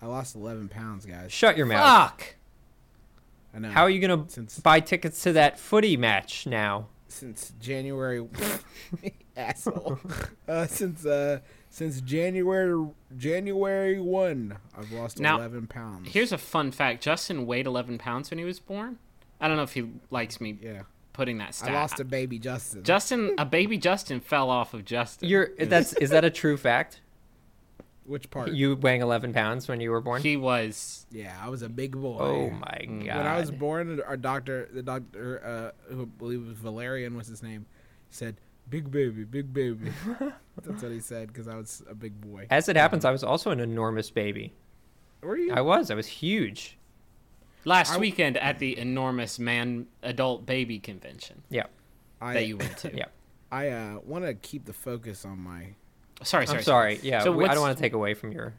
I lost 11 pounds, guys. Shut your mouth. Fuck. I know. How are you gonna Since- buy tickets to that footy match now? since January asshole. Uh, since uh since January January 1, I've lost Now, 11 pounds. Here's a fun fact: Justin weighed 11 pounds when he was born. I don't know if he likes me yeah. putting that stat. I lost a baby Justin. Justin, a baby Justin fell off of Justin. You're that's is that a true fact? Which part? You weighing 11 pounds when you were born? He was. yeah, I was a big boy. oh my god! When I was born, our doctor, the doctor, uh, who I believe was Valerian was his name, said, "Big baby, big baby." That's what he said because I was a big boy. As it happens, I was also an enormous baby. Were you? I was. I was huge. Last I- weekend at the enormous man adult baby convention Yeah. I, that you went to. Yeah. I uh, want to keep the focus on my. Sorry, sorry. I'm sorry. Yeah. So we- I don't want to take away from your.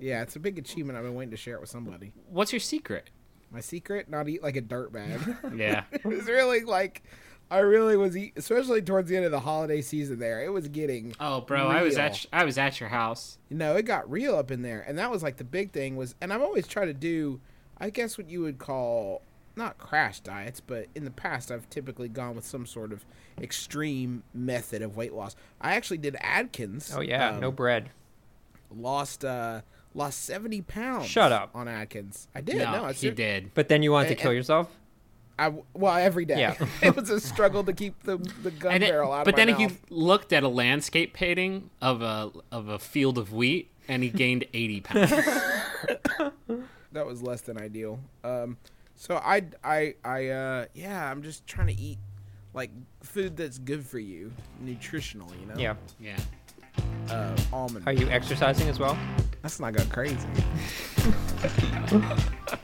Yeah, it's a big achievement. I've been waiting to share it with somebody. What's your secret? My secret: not eat like a dirtbag. Yeah. it was really like, I really was, eat, especially towards the end of the holiday season. There, it was getting. Oh, bro, I was at I was at your house. You know, it got real up in there, and that was like the big thing was. And I've always tried to do, I guess what you would call not crash diets, but in the past I've typically gone with some sort of extreme method of weight loss. I actually did Atkins. Oh yeah. um, no bread. lost uh lost 70 pounds Shut up. on Atkins. I did. no, No, I he did. But then you wanted to kill yourself. I well every day. Yeah. it was a struggle to keep the the gun And it- barrel out but of my then he mouth. looked at a landscape painting of a of a field of wheat, and he gained 80 pounds. that was less than ideal. Um, so I I I uh yeah, I'm just trying to eat like food that's good for you nutritionally. You know. Yeah. yeah. Uh, almond. Are you exercising as well? That's not go crazy.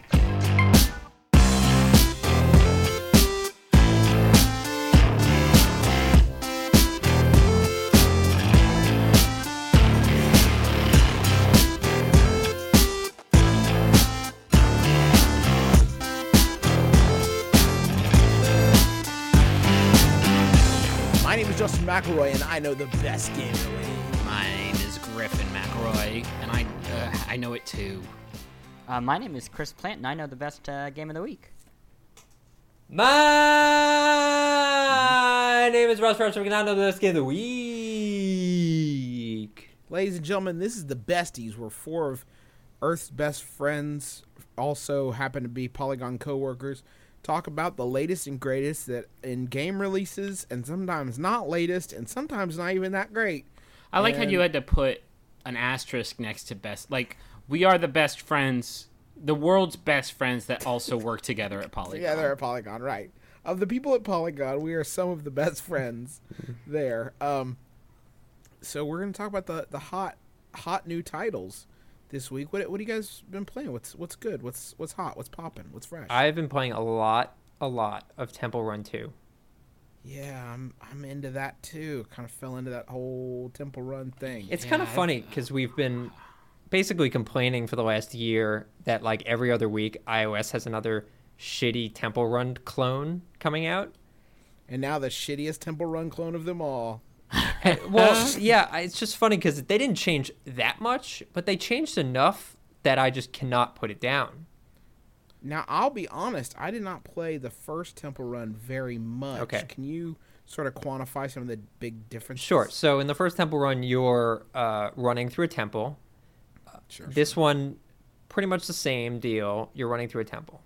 McElroy, and I know the best game in the league. My name is Griffin McElroy, and I uh, I know it too. Uh, my name is Chris Plante, and I know the best uh, game of the week. My name is Russ Rush. We can know the best game of the week. Ladies and gentlemen, this is the besties. We're four of Earth's best friends, also happen to be Polygon coworkers. Talk about the latest and greatest that in game releases, and sometimes not latest, and sometimes not even that great. I like how you had to put an asterisk next to best. Like we are the best friends, the world's best friends that also work together at Polygon. Yeah, they're at Polygon, right? Of the people at Polygon, we are some of the best friends there. Um, so we're gonna talk about the the hot hot new titles this week. What what you guys been playing? What's what's good? What's what's hot? What's popping? What's fresh? I've been playing a lot, a lot of Temple Run 2. Yeah, I'm I'm into that too. Kind of fell into that whole Temple Run thing. It's kind of Yeah, funny because we've been basically complaining for the last year that like every other week iOS has another shitty Temple Run clone coming out. and now the shittiest Temple Run clone of them all. And- well, yeah, it's just funny because they didn't change that much, but they changed enough that I just cannot put it down. Now I'll be honest, I did not play the first Temple Run very much. Okay. Can you sort of quantify some of the big differences? Sure. So in the first Temple Run, you're uh, running through a temple. Sure. This one, pretty much the same deal. You're running through a temple.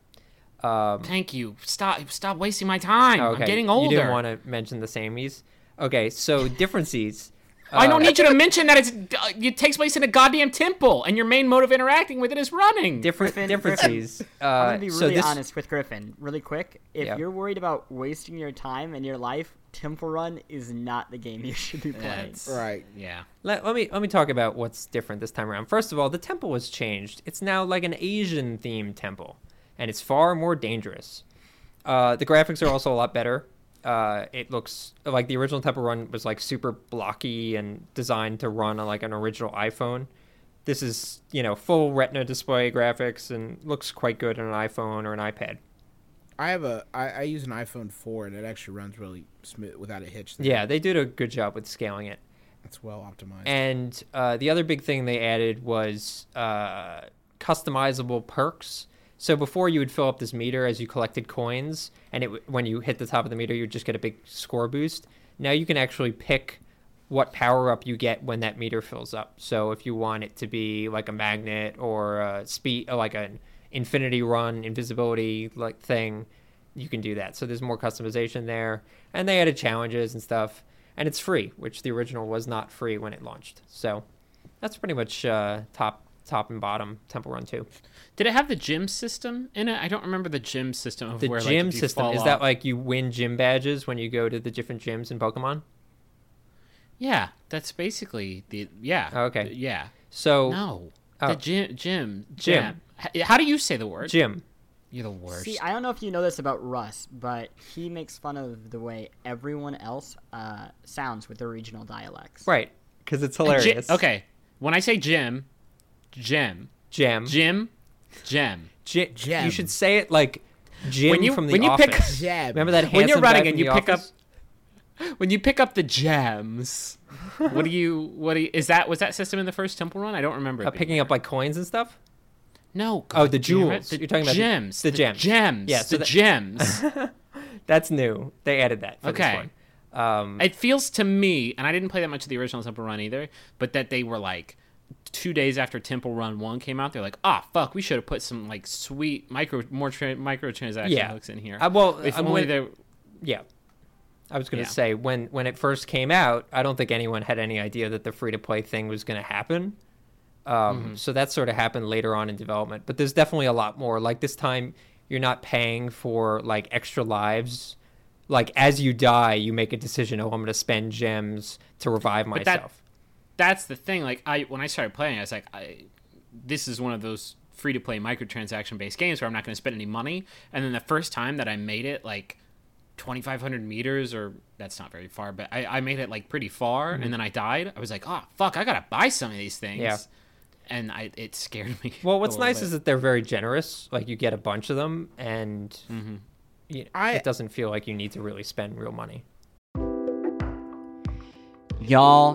Um, Thank you. Stop stop wasting my time. okay. I'm getting older. You didn't want to mention the sameys. Okay, so differences. I don't uh, need you to mention that it's uh, it takes place in a goddamn temple, and your main mode of interacting with it is running. different Griffin, differences. Uh, I'm gonna be so really this, honest with Griffin, really quick. If Yeah. you're worried about wasting your time and your life, Temple Run is not the game you should be playing. That's- Right. Yeah. Let, let me let me talk about what's different this time around. First of all, the temple was changed. It's now like an Asian themed temple, and it's far more dangerous. Uh, the graphics are also a lot better. Uh, it looks like the original Temple Run was like super blocky and designed to run on like an original iPhone. This is you know full Retina display graphics and looks quite good on an iPhone or an iPad. I have a I, I use an iPhone four and it actually runs really smooth without a hitch. There. Yeah, they did a good job with scaling it. it's well optimized. And uh, the other big thing they added was uh, customizable perks. So before you would fill up this meter as you collected coins, and it when you hit the top of the meter, you'd just get a big score boost. Now you can actually pick what power up you get when that meter fills up. So if you want it to be like a magnet or a speed, or like an infinity run, invisibility like thing, you can do that. So there's more customization there, and they added challenges and stuff, and it's free, which the original was not free when it launched. So that's pretty much uh, top top and bottom Temple Run two. Did it have the gym system in it? I don't remember the gym system of The where gym like, system fall is that like you win gym badges when you go to the different gyms in Pokemon? Yeah, that's basically the yeah. Oh, okay. Yeah. So No. Oh. The gym gym Gym. H- How do you say the word? gym. You're the worst. See, I don't know if you know this about Russ, but he makes fun of the way everyone else uh, sounds with their regional dialects. Right, because it's Gy- hilarious. okay. When I say gym, gym, Gem. Jim. gem. Gy- Gem. You should say it like Jim When you- from the when you pick- office. Remember that When you're running and The you pick up when you pick up the gems. what do you what do you, is that was that system in the first temple run? I don't remember. Uh, picking there. up like coins and stuff. No. Oh, the God it, jewels. The You're talking about gems. the gems. Gems. Yeah, so the that- gems. That's new. They added that. For Okay. This one. Um, it feels to me, and I didn't play that much of the original Temple Run either, but that they were like two days after Temple Run One came out, they're like, "Ah, fuck, we should have put some like sweet micro, more tra- microtransaction Yeah. hooks in here." uh, well, if I'm only they. yeah. I was gonna Yeah. say when when it first came out, I don't think anyone had any idea that the free to play thing was gonna happen. Um, Mm-hmm. So that sort of happened later on in development. But there's definitely a lot more. Like this time, you're not paying for like extra lives. Like as you die, you make a decision. Oh, I'm gonna spend gems to revive myself. That's the thing. Like I, when I started playing, I was like, I, this is one of those free to play microtransaction based games where I'm not going to spend any money. And then the first time that I made it, like 2,500 meters, or that's not very far, but I, I made it like pretty far, and then I died. I was like, oh fuck, I gotta buy some of these things. Yeah. And I, it scared me. Well, what's nice bit. is that they're very generous. Like you get a bunch of them, and Mm-hmm. you I- it doesn't feel like you need to really spend real money. Y'all,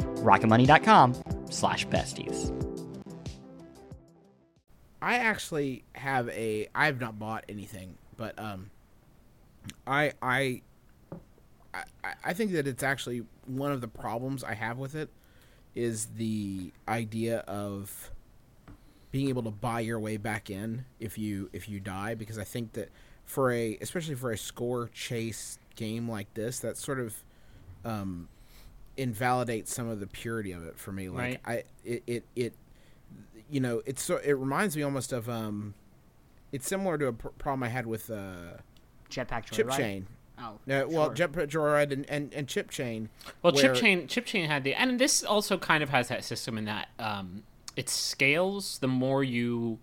rocketmoney.com slash besties. I actually have a. I have not bought anything, but um, I I I, I think that it's actually one of the problems I have with it is the idea of being able to buy your way back in if you if you die because I think that for a especially for a score chase game like this that sort of um invalidates some of the purity of it for me like I it, it it you know it's so it reminds me almost of um it's similar to a pr- problem I had with uh Jetpack Joyride. chip chain Oh, uh, well sure. Jetpack Joyride and, and, and chip chain Well, chip chain, chip chain had the, and this also kind of has that system in that um, it scales the more you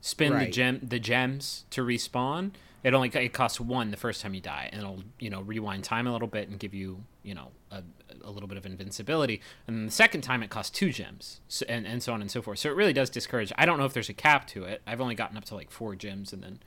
spend the gem, the gems to respawn. It only it costs one the first time you die, and it'll you know rewind time a little bit and give you you know a, a little bit of invincibility. And then the second time it costs two gems, so, and and so on and so forth. So it really does discourage. I don't know if there's a cap to it. I've only gotten up to like four gems, and then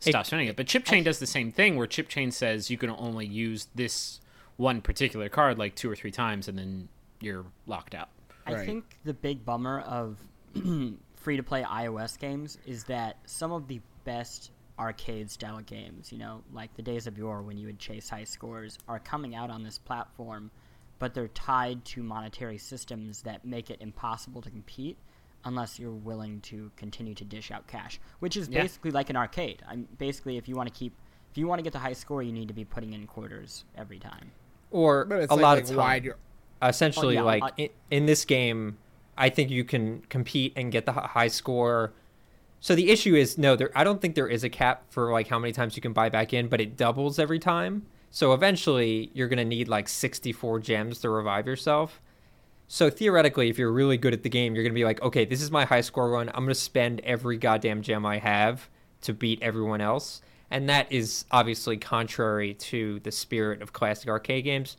stop spending it. But chip chain does the same thing, where chip chain says you can only use this one particular card like two or three times and then you're locked out. I Right. think the big bummer of free to play iOS games is that some of the best arcade style games, you know, like the days of yore when you would chase high scores, are coming out on this platform, but they're tied to monetary systems that make it impossible to compete unless you're willing to continue to dish out cash, which is Yeah. basically like an arcade. I'm basically if you want to keep if you want to get the high score, you need to be putting in quarters every time. Or But it's a like, lot like of time. wide. Essentially Oh, yeah, like I- in, in this game i think you can compete and get the high score so the issue is no there i don't think there is a cap for like how many times you can buy back in but it doubles every time. So eventually you're to need like 64 gems to revive yourself. So theoretically if you're really good at the game you're to be like okay this is my high score run. I'm to spend every goddamn gem i have to beat everyone else. And that is obviously contrary to the spirit of classic arcade games.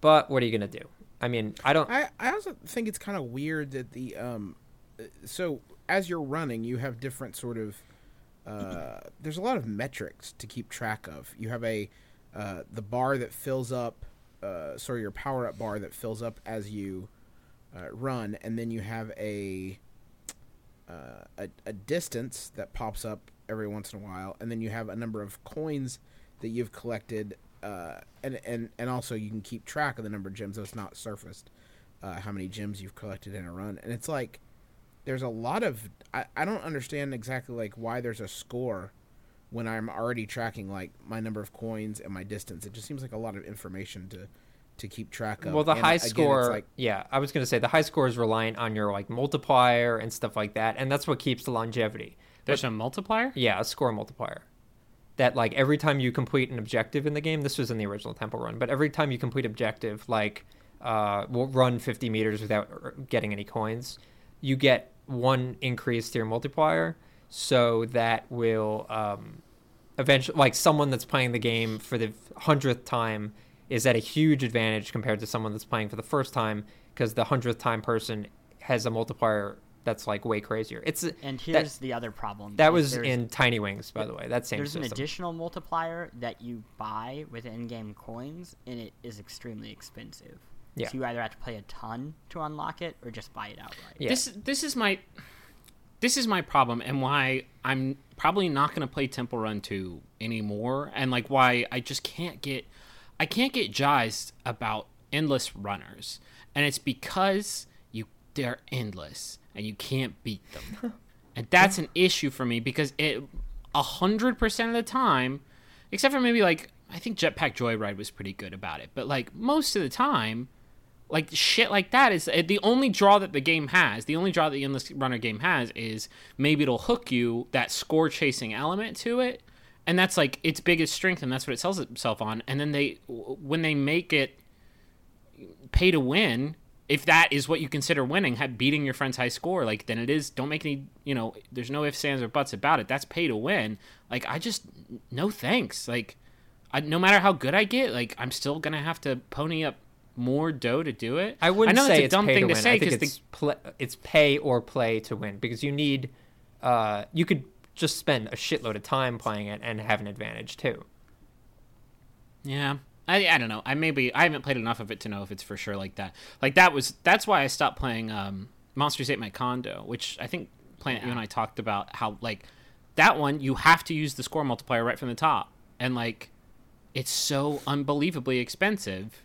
But what are you to do? I mean, I don't. I, I also think it's kind of weird that the um, uh, so as you're running, you have different sort of uh, there's a lot of metrics to keep track of. You have a uh, the bar that fills up, uh, sorry, your power up bar that fills up as you uh, run, and then you have a, uh, a a distance that pops up every once in a while, and then you have a number of coins that you've collected, uh, and and and also you can keep track of the number of gems that's not surfaced, uh, how many gems you've collected in a run, and it's like there's a lot of I, I don't understand exactly like why there's a score when I'm already tracking like my number of coins and my distance. It just seems like a lot of information to to keep track of. Well, the And high again, score, like yeah, I was going to say the high score is reliant on your like multiplier and stuff like that, and that's what keeps the longevity. There's a multiplier? Yeah, a score multiplier. That like every time you complete an objective in the game, this was in the original Temple Run, but every time you complete objective, like uh, will run 50 meters without getting any coins, you get one increase to your multiplier. So that will um, eventually, like someone that's playing the game for the hundredth time is at a huge advantage compared to someone that's playing for the first time because the hundredth time person has a multiplier that's like way crazier. It's And that- here's the other problem. That was in Tiny Wings, by the way. That same There's system. an additional multiplier that you buy with in-game coins, and it is extremely expensive. Yeah. So you either have to play a ton to unlock it, or just buy it outright. Yeah. This this is my this is my problem and why I'm probably not going to play Temple Run 2 anymore and like why I just can't get I can't get jazzed about endless runners. And it's because you they're endless and you can't beat them. and that's an issue for me because it a hundred percent of the time, except for maybe like I think Jetpack Joyride was pretty good about it, but like most of the time, like shit like that is uh, the only draw that the game has. The only draw that the endless runner game has is maybe it'll hook you that score chasing element to it, and that's like its biggest strength, and that's what it sells itself on. And then they when they make it pay to win, if that is what you consider winning, beating your friend's high score, like then it is. Don't make any, you know. There's no ifs, ands, or buts about it. That's pay to win. Like I just no thanks. Like I, no matter how good I get, like I'm still gonna have to pony up more dough to do it. I wouldn't I know say it's a dumb pay thing to to say because it's pl- it's pay or play to win because you need uh, you could just spend a shitload of time playing it and have an advantage too. Yeah. I, I don't know. I maybe I haven't played enough of it to know if it's for sure like that. Like that was that's why I stopped playing um, Monsters Ate My Condo, which I think Plante you and I talked about how like that one you have to use the score multiplier right from the top, and like it's so unbelievably expensive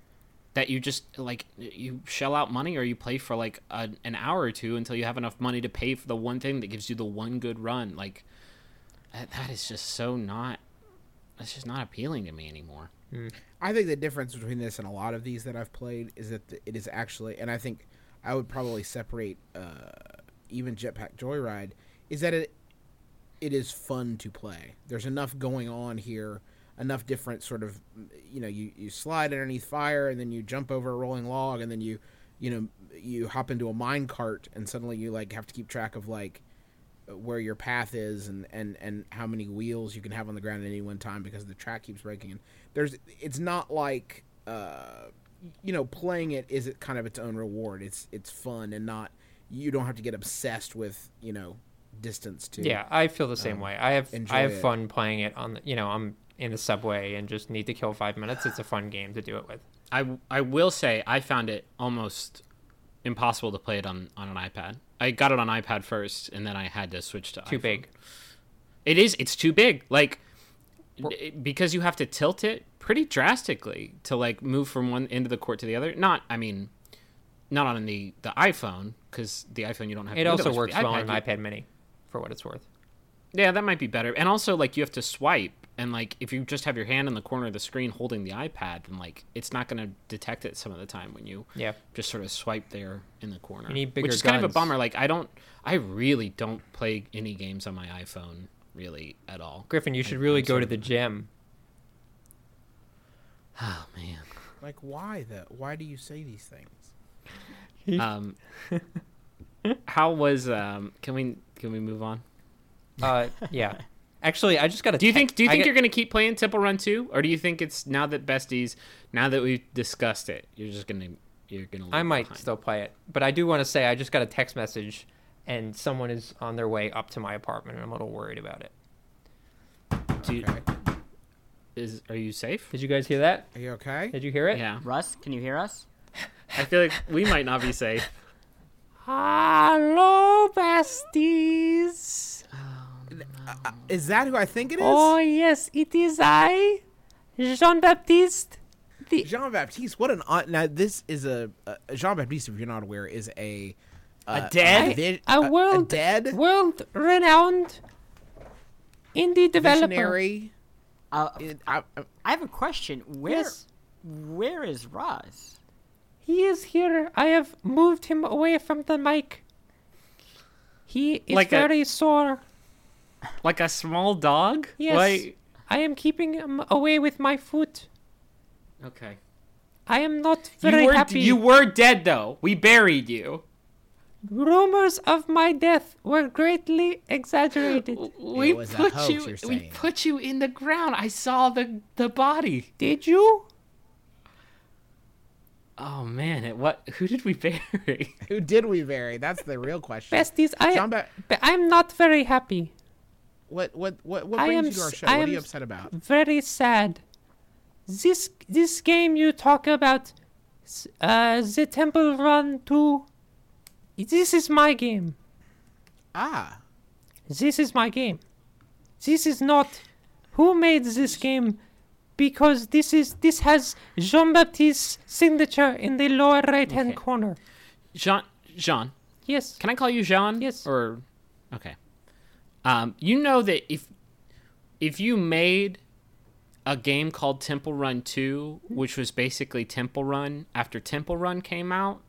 that you just like you shell out money or you play for like a, an hour or two until you have enough money to pay for the one thing that gives you the one good run. Like that, that is just so not. That's just not appealing to me anymore. I think the difference between this and a lot of these that I've played is that it is actually, and I think I would probably separate uh, even Jetpack Joyride, is that it it is fun to play. There's enough going on here, enough different sort of, you know, you, you slide underneath fire and then you jump over a rolling log and then you, you know, you hop into a mine cart and suddenly you like have to keep track of like where your path is and, and, and how many wheels you can have on the ground at any one time because the track keeps breaking. And there's it's not like uh, you know playing it is it kind of its own reward. It's it's fun and not you don't have to get obsessed with you know distance too. Yeah, I feel the same um, way. I have I have it. fun playing it on the, you know, I'm in the subway and just need to kill five minutes, it's a fun game to do it with. I I will say I found it almost impossible to play it on on an iPad. I got it on iPad first, and then I had to switch to Too iPhone. big. It is. It's too big. Like because you have to tilt it pretty drastically to like move from one end of the court to the other. Not, I mean, not on the the iPhone because the iPhone you don't have. It also that much, but works well on an iPad Mini, for what it's worth. Yeah, that might be better. And also, like, you have to swipe, and like, if you just have your hand in the corner of the screen holding the iPad, then like, it's not going to detect it some of the time when you Yeah. just sort of swipe there in the corner. You need bigger which is kind of a bummer. Like, I don't, I really don't play any games on my iPhone really at all. Griffin, you should I- really I'm go sort to the gym. Oh man. Like, why though? Why do you say these things? Um, how was um? Can we can we move on? Uh, yeah. Actually, I just got to. Do you think do you think get- you're gonna keep playing Temple Run 2? or do you think it's now that besties, now that we've discussed it, you're just gonna you're gonna? I might behind? still play it, but I do want to say I just got a text message, and someone is on their way up to my apartment, and I'm a little worried about it. Do you, Okay. is are you safe? Did you guys hear that? Are you okay? Did you hear it? Yeah, Russ, can you hear us? I feel like we might not be safe. Hello, besties. Oh. Is that who I think it is? Oh yes, it is I, Jean Baptiste. The Jean Baptiste. What an odd. Now this is a, a Jean Baptiste. If you're not aware, is a uh, dead? vi- A a world- dead world-renowned indie developer. visionary. Uh, in- I- I- I have a question. Where Yes, where is Russ? he is here. I have moved him away from the mic. He is Like a- very sore. Like a small dog? Yes. Like, I am keeping him away with my foot. okay. I am not very you were happy. you were dead though. We buried you. Rumors of my death were greatly exaggerated. We put hoax, you. We put you in the ground. I saw the the body. Did you? Oh man! It, what? Who did we bury? who did we bury? That's the real question. Besties, I, Jean Ba- I'm not very happy. What what what what I brings am you to our show? I What are you upset about? Very sad. This this game you talk about, uh, the Temple Run 2. This is my game. Ah, This is my game. This is not who made this game because this is this has Jean Baptiste's signature in the lower right hand Okay. corner. Jean. Jean. Yes. Can I call you Jean? Yes. Or okay. Um, you know that if if you made a game called Temple Run 2, which was basically Temple Run after Temple Run came out,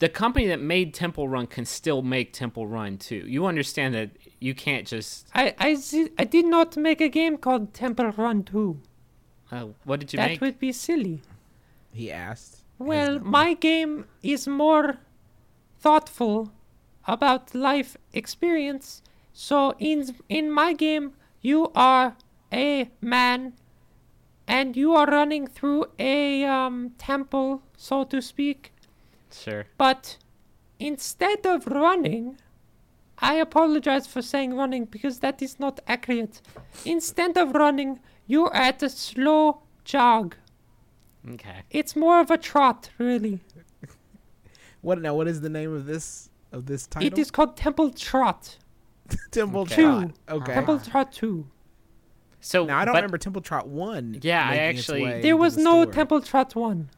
the company that made Temple Run can still make Temple Run 2. You understand that you can't just I I, zi- I did not make a game called Temple Run 2. uh, what did you that make? That would be silly. he asked. Well, my game is more thoughtful about life experience. So in in my game, you are a man, and you are running through a um, temple, so to speak. Sure. But instead of running, I apologize for saying running because that is not accurate. Instead of running, you're at a slow jog. Okay. It's more of a trot, really. What now? What is the name of this of this title? It is called Temple Trot. Temple Okay. Trot. Two. Okay. Temple Trot 2. So Now I don't but- remember Temple Trot One. Yeah, I actually- There was the no store. Temple Trot 1.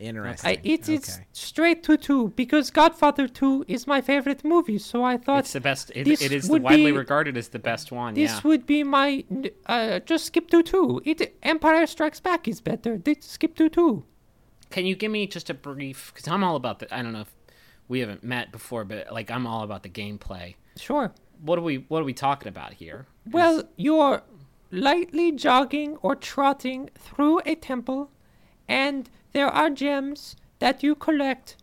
Interesting. I, it is okay. straight to 2 because Godfather 2 is my favorite movie, so I thought It's the best. It, this it is the widely be- regarded as the best one. this yeah. would be my. Uh, just skip to 2. It, Empire Strikes Back is better. They skip to 2. Can you give me just a brief? Because I'm all about the. I don't know if we haven't met before, but like I'm all about the gameplay. Sure. What are we? What are we talking about here? Well, you're lightly jogging or trotting through a temple, and there are gems that you collect.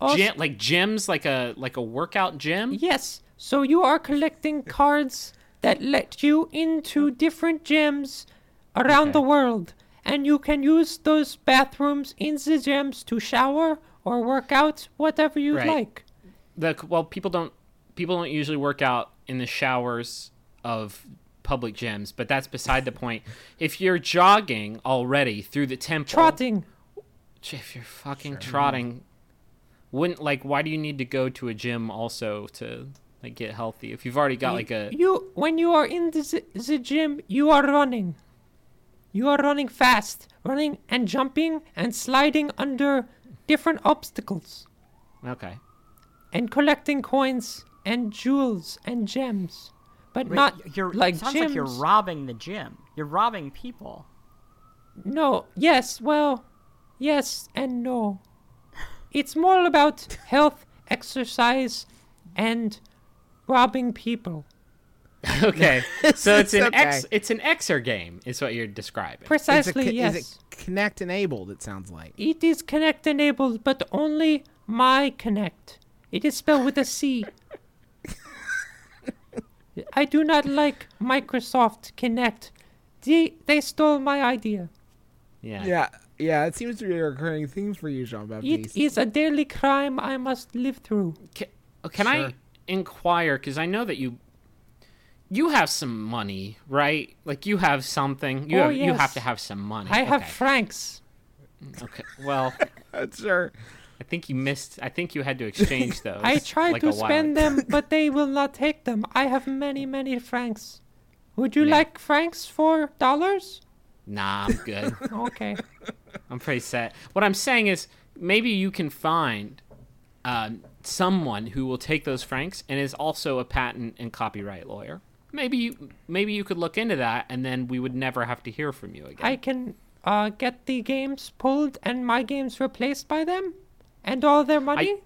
Also- Gym, like gems, like a like a workout gym. Yes. So you are collecting cards that let you into different gyms around Okay. the world. And you can use those bathrooms in the gyms to shower or work out, whatever you Right. like. The well, people don't people don't usually work out in the showers of public gyms, but that's beside the point. If you're jogging already through the temple, Trotting. if you're fucking trotting, wouldn't like why do you need to go to a gym also to like get healthy if you've already got like a You when you are in the, the gym, you are running. You are running fast, running and jumping and sliding under different obstacles okay. and collecting coins and jewels and gems. But Wait, not y- you're like sounds gyms. like you're robbing the gym. You're robbing people. No, yes, well, yes and no. It's more about health, exercise, and robbing people. Okay. So it's, It's an X okay. it's an Xer game is what you're describing. It's a Precisely, co- yes. Is it Kinect enabled? It sounds like. It is Connect enabled, but only my Connect. It is spelled with a C. I do not like Microsoft Kinect. They, they stole my idea. yeah. Yeah, yeah. It seems to be a recurring theme for you, Jean Baptiste. It is a daily crime I must live through. Can, oh, can I inquire cuz I know that you you have some money, right? Like you have something. You Oh, have, you have to have some money. I have francs. Okay. Well, that's sure. I think you missed. I think you had to exchange those. I tried like to spend them, but they will not take them. I have many, many francs. Would you Yeah. like francs for dollars? Nah, I'm good. Okay. I'm pretty set. What I'm saying is maybe you can find um, someone who will take those francs and is also a patent and copyright lawyer. Maybe you maybe you could look into that, and then we would never have to hear from you again. I can uh, get the games pulled and my games replaced by them, and all their money.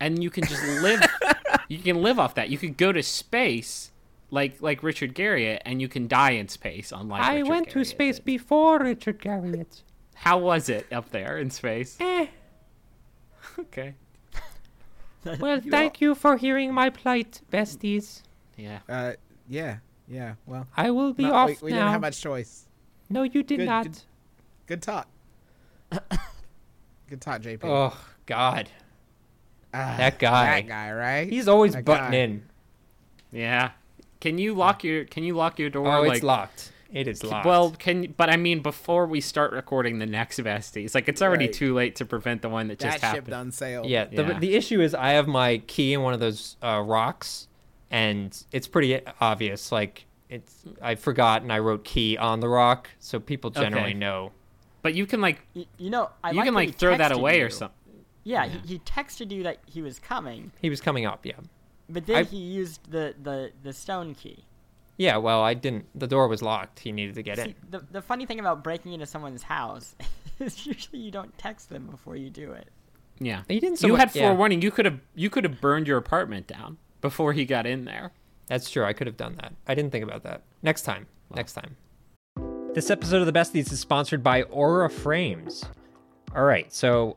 and you can just live. you can live off that. You could go to space, like like Richard Garriott, and you can die in space. Unlike I Richard went to space did. before Richard Garriott. How was it up there in space? Eh. Okay. Well, thank you for hearing my plight, besties. Yeah. Uh, yeah, yeah. Well, I will be not- off we, we now. didn't have much choice. No, you did Good- not. good- Good talk. Good talk, JP. Oh God, Ah, that guy. That guy, right? he's always That butting guy. in. Yeah. Can you lock your Can you lock your door? Oh, like, it's locked. It is locked. Well, can but I mean before we start recording the next besties, like it's already Right. too late to prevent the one that that just ship happened. done sailed. Yeah, the, Yeah. the issue is I have my key in one of those uh, rocks, and it's pretty obvious. Like it's I forgot and I wrote key on the rock, so people generally Okay. know. But you can like Y- You know, I you like can like throw that away you. or something. Yeah, He, he texted you that he was coming, He was coming up, yeah, but then I- he used the, the, the stone key. yeah. Well, I didn't. The door was locked. He needed to get See, in. the, the funny thing about breaking into someone's house is usually you don't text them before you do it. Yeah. He didn't. So you mu- had yeah, forewarning. You could have you could have burned your apartment down before he got in there. That's true. I could have done that. I didn't think about that. Next time. Next time. This episode of the Besties is sponsored by Aura Frames. All right, so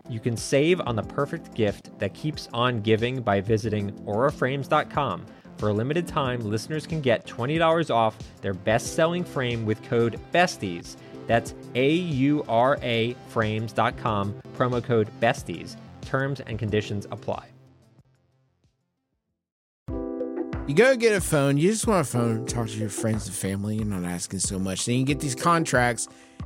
you can save on the perfect gift that keeps on giving by visiting auraframes.com. For a limited time, listeners can get $20 off their best selling frame with code BESTIES. That's A U R A frames.com, promo code BESTIES. Terms and conditions apply. You go get a phone. You just want a phone, talk to your friends and family. You're not asking so much. Then you get these contracts,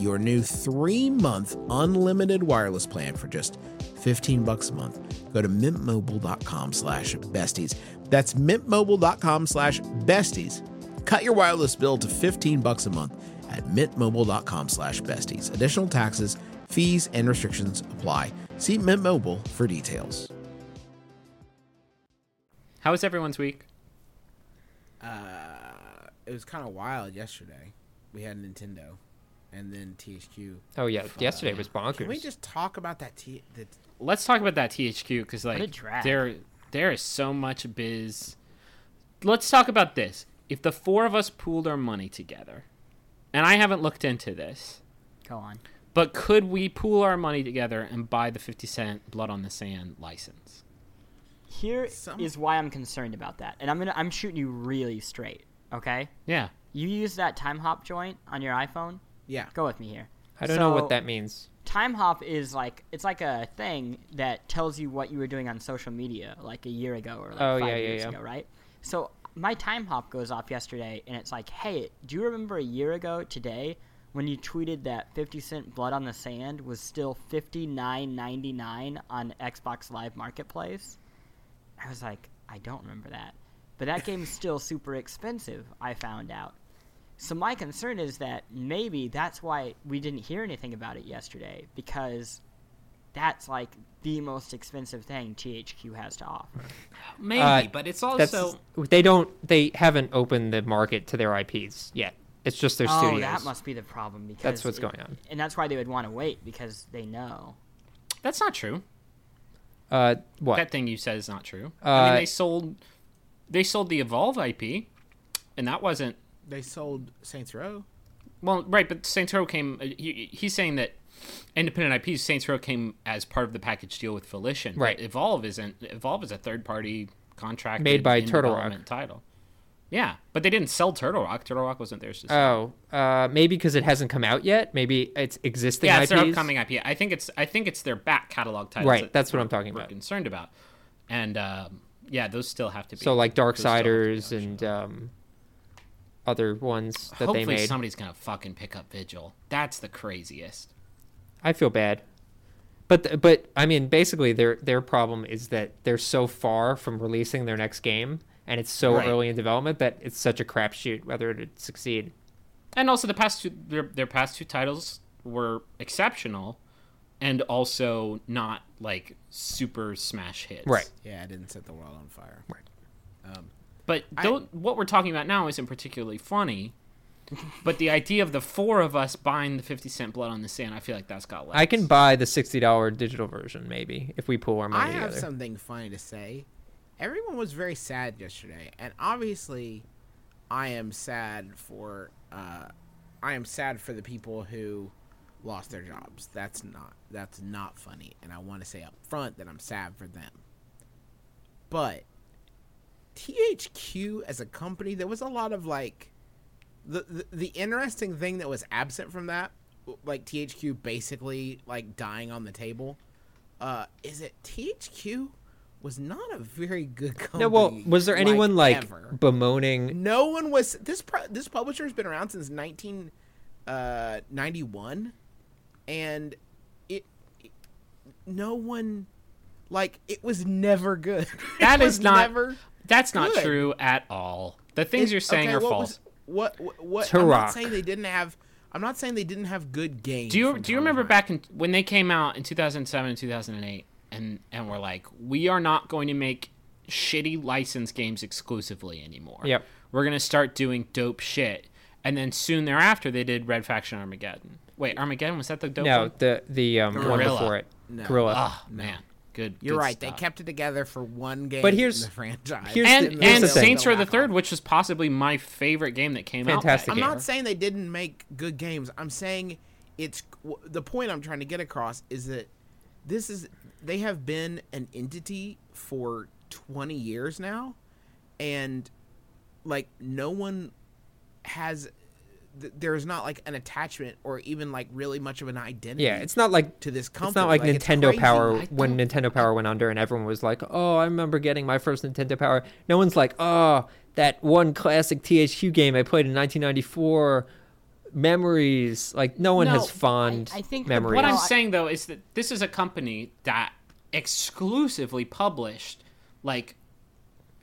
your new three month unlimited wireless plan for just 15 bucks a month, go to mintmobile.com slash besties. That's mintmobile.com slash besties. Cut your wireless bill to 15 bucks a month at mintmobile.com slash besties. Additional taxes, fees, and restrictions apply. See Mint Mobile for details. How was everyone's week? Uh, it was kind of wild yesterday. We had Nintendo and then THQ. Oh yeah, yesterday was bonkers. Can we just talk about that? T- the Let's talk about that THQ because like there there is so much biz. Let's talk about this. If the four of us pooled our money together, and I haven't looked into this, Go on. but could we pool our money together and buy the 50 cent Blood on the Sand license? Here is Some- why I'm concerned about that, and I'm gonna I'm shooting you really straight. Okay, Yeah. you use that Timehop joint on your iPhone. Yeah. Go with me here. I don't know what that means. Timehop is like it's like a thing that tells you what you were doing on social media like a year ago or like Oh, five yeah, yeah, years yeah. ago, right? So my Timehop goes off yesterday, and it's like, hey, do you remember a year ago today when you tweeted that 50 Cent Blood on the Sand was still 59.99 on Xbox Live Marketplace? I was like, I don't remember that, but that game's still super expensive. I found out. So my concern is that maybe that's why we didn't hear anything about it yesterday because that's like the most expensive thing THQ has to offer. Maybe, Uh, but it's also they don't they haven't opened the market to their IPs yet. It's just their oh, studios. that must be the problem because That's what's it- going on. and that's why they would want to wait because they know. that's not true. Uh, what? That thing you said is not true. I Uh, mean, they sold they sold the Evolve IP, and that wasn't They sold Saints Row. well, right. But Saints Row came. uh, He, he's saying that independent IPs Saints Row came as part of the package deal with Volition. but Right. Evolve isn't. Evolve is a third party contract Made by Turtle Rock. title. Yeah, but they didn't sell Turtle Rock. Turtle Rock wasn't theirs to sell. Oh, uh, maybe because it hasn't come out yet. Maybe it's existing yeah, IPs. it's their upcoming IP. I think it's. I think it's their back catalog titles. Right, that that's what I'm talking we're about. Concerned about, and um, yeah, those still have to be. So like those still have to be Darksiders and um, other ones that Hopefully they made. Hopefully, somebody's gonna fucking pick up Vigil. That's the craziest. I feel bad. But th- but I mean, basically their their problem is that they're so far from releasing their next game, and it's so Right. early in development that it's such a crapshoot whether it would succeed. And also the past two their, their past two titles were exceptional and also not like super smash hits. Right. Yeah, I didn't set the world on fire. Right. Um, But I- don't, what we're talking about now isn't particularly funny. but the idea of the four of us buying the 50 cent blood on the sand, I feel like that's got legs. I can buy the sixty dollar digital version maybe if we pull our money I money have something funny to say. Everyone was very sad yesterday, and obviously, I am sad for. Uh, I am sad for the people who lost their jobs. That's not. That's not funny, and I want to say up front that I'm sad for them. But THQ as a company, there was a lot of like. The, the the interesting thing that was absent from that, like THQ basically like dying on the table, uh, is it THQ was not a very good company. no, well, was there anyone like, ever. bemoaning? No one was. This pro- this publisher has been around since nineteen ninety one, and it, it- no one like it was never good. That It is was not- never. That's not Good. true at all. The things It- you're saying okay, are what false. was- what what, what I'm not saying they didn't have. I'm not saying they didn't have good games. Do you do you remember back in when they came out in 2007 and 2008 and and we're like we are not going to make shitty license games exclusively anymore. Yep. We're going to start doing dope shit. And then soon thereafter they did Red Faction Armageddon. Wait, Armageddon was that the dope no, one? the the um, one before it, No. Guerrilla. Oh, man. Good. You're good right. stuff. They kept it together for one game. But here's- in the franchise. here's and Didn't and the thing. Saints Row the Third, which was possibly my favorite game that came Fantastic out. I'm that game. year. not saying they didn't make good games. I'm saying it's the point I'm trying to get across is that this is they have been an entity for 20 years now, and like no one has. Th- There's not like an attachment or even like really much of an identity. Yeah, it's not like to this company. it's not like, it's Nintendo. Power when Nintendo Power went under and everyone was like, "Oh, I remember getting my first Nintendo Power." No one's like, "Oh, that one classic THQ game I played in 1994." Memories like no one No, has fond I think the- memories. What I'm saying though is that this is a company that exclusively published like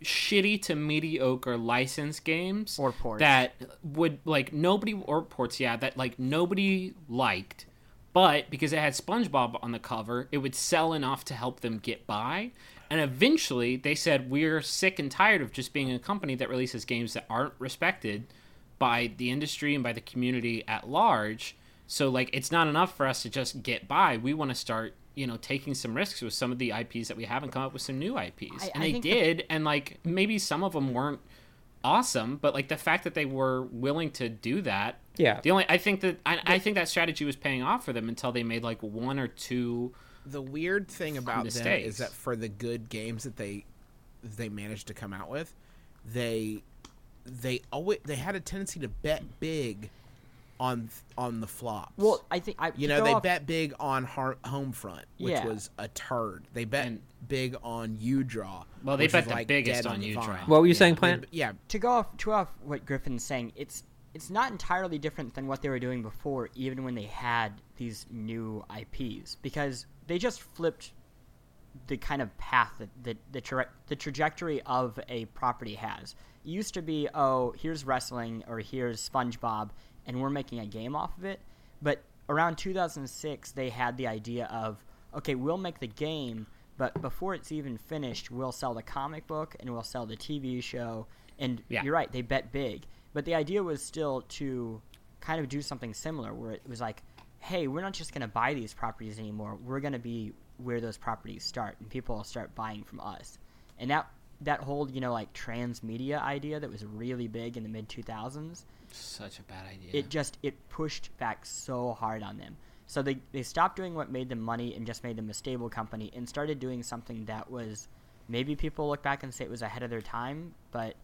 shitty to mediocre license games Or ports. that would like nobody or ports yeah that like nobody liked but because it had SpongeBob on the cover it would sell enough to help them get by. And eventually they said we're sick and tired of just being a company that releases games that aren't respected by the industry and by the community at large. So like it's not enough for us to just get by. We want to start you know taking some risks with some of the IPs that we haven't come up with some new IPs I- and I they think the- did and like maybe some of them weren't awesome but like the fact that they were willing to do that Yeah. the only i think that I, I think that strategy was paying off for them until they made like one or two the weird thing about them is that for the good games that they they managed to come out with, they they always they had a tendency to bet big on on the flops. Well, I think I you know they off- bet big on har- Homefront, which Yeah. was a turd. They bet And- big on UDraw. Well, they bet the like, biggest dead on the draw. What were you Yeah. saying, Plante? Yeah, to go off to off what Griffin's saying, it's it's not entirely different than what they were doing before, even when they had these new IPs, because they just flipped the kind of path that the the, tra- the trajectory of a property has. It used to be, oh, here's wrestling or here's SpongeBob, and we're making a game off of it. But around 2006, they had the idea of, okay, we'll make the game, but before it's even finished, we'll sell the comic book and we'll sell the TV show. And Yeah. you're right, they bet big. But the idea was still to kind of do something similar, where it was like, hey, we're not just going to buy these properties anymore. We're going to be where those properties start, and people will start buying from us. And that that whole you know like transmedia idea that was really big in the mid 2000s such a bad idea it just it pushed back so hard on them so they, they stopped doing what made them money and just made them a stable company and started doing something that was maybe people look back and say it was ahead of their time but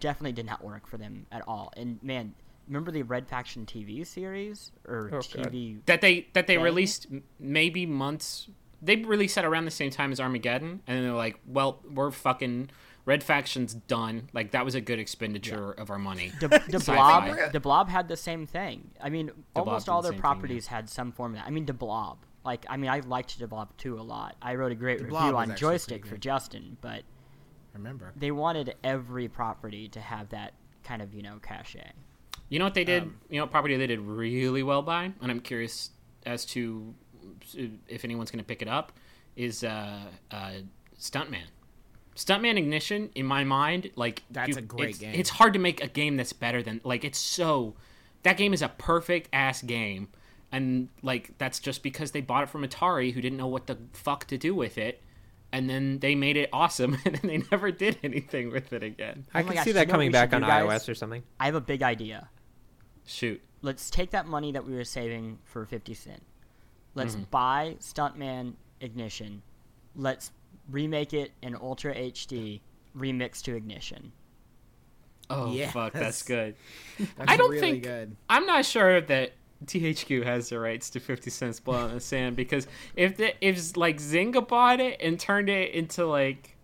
definitely did not work for them at all and man remember the red faction tv series or Oh, God. tv that they that they Thing? released maybe months they released that around the same time as armageddon and they're like well we're fucking red faction's done. Like that was a good expenditure of our money. The, the blob the blob had the same thing. I mean almost did all the their thing, properties had some form of that i mean the blob. Like i mean i liked the blob too a lot. I wrote a great Blob review on Joystiq for justin but I remember. they wanted every property to have that kind of you know cachet. You know what they did? Um, you know property they did really well by, and I'm curious as to if anyone's going to pick it up. Is uh, uh, Stuntman. Stuntman Ignition, in my mind, like That's a great it's, game. It's hard to make a game that's better than like it's so. That game is a perfect ass game, and like that's just because they bought it from Atari, who didn't know what the fuck to do with it. And then they made it awesome, and then they never did anything with it again. I Oh my can gosh, see you that know coming back on do, guys? iOS or something. I have a big idea. Shoot. Let's take that money that we were saving for 50 Cent. Let's Mm-hmm. buy Stuntman Ignition. Let's remake it in Ultra HD, remix to Ignition. Oh Yes. fuck, that's good. That's I don't really think good. I'm not sure that THQ has the rights to 50 Cent's Blood on the Sand because if the, if like Zynga bought it and turned it into like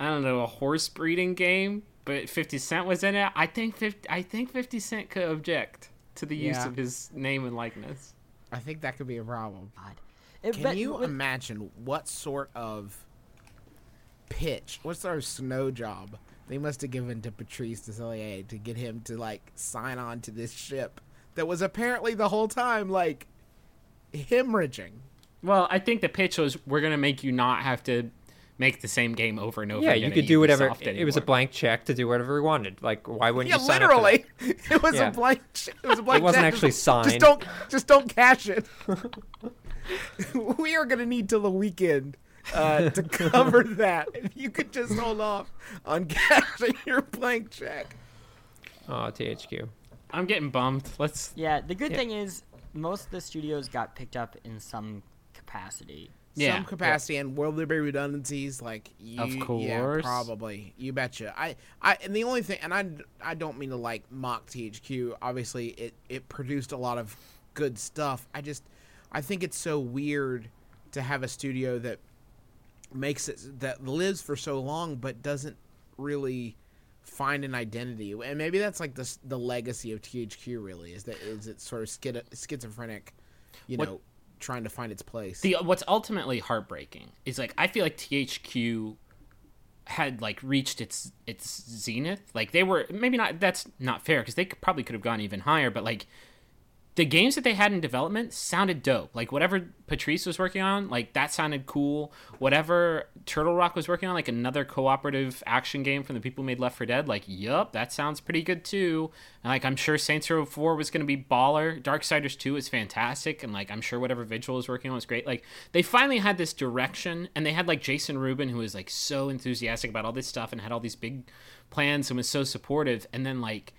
I don't know a horse breeding game, but 50 Cent was in it, I think 50 I think 50 Cent could object to the use Yeah. of his name and likeness. I think that could be a problem. God. It- Can but you with- imagine what sort of pitch, what sort of snow job they must have given to Patrice Désilets to get him to like sign on to this ship that was apparently the whole time like hemorrhaging. Well, I think the pitch was we're gonna make you not have to make the same game over and over. Yeah, again you could do whatever. Ubisoft It was a blank check to do whatever we wanted. Like, why wouldn't Yeah, you sign up for that? literally, it was Yeah. a blank. ch- It was a blank. wasn't check. actually signed. Just don't, just don't cash it. we are gonna need till the weekend uh, to cover that. If you could just hold off on cashing your blank check. Oh, THQ. I'm getting bummed. Let's. Yeah, the good Yeah. thing is most of the studios got picked up in some capacity. Yeah. Some capacity and will there be redundancies? Like, you, Of yeah, course. probably. You betcha. I, I, and the only thing, and I, I don't mean to like mock THQ. Obviously, it it produced a lot of good stuff. I just, I think it's so weird to have a studio that makes it that lives for so long but doesn't really find an identity and maybe that's like the the legacy of THQ really is that is it sort of schizo- schizophrenic you What- know trying to find its place The what's ultimately heartbreaking is like I feel like THQ had like reached its its zenith. Like they were maybe not. That's not fair because they could, probably could have gone even higher. But like the games that they had in development sounded dope. Like whatever Patrice was working on, like that sounded cool. Whatever Turtle Rock was working on, like another cooperative action game from the people who made Left 4 Dead, like yup, that sounds pretty good too. And like I'm sure Saints Row 4 was going to be baller. Darksiders 2 is fantastic, and like I'm sure whatever Vigil was working on was great. Like they finally had this direction, and they had like Jason Rubin who was like so enthusiastic about all this stuff and had all these big plans and was so supportive, and then like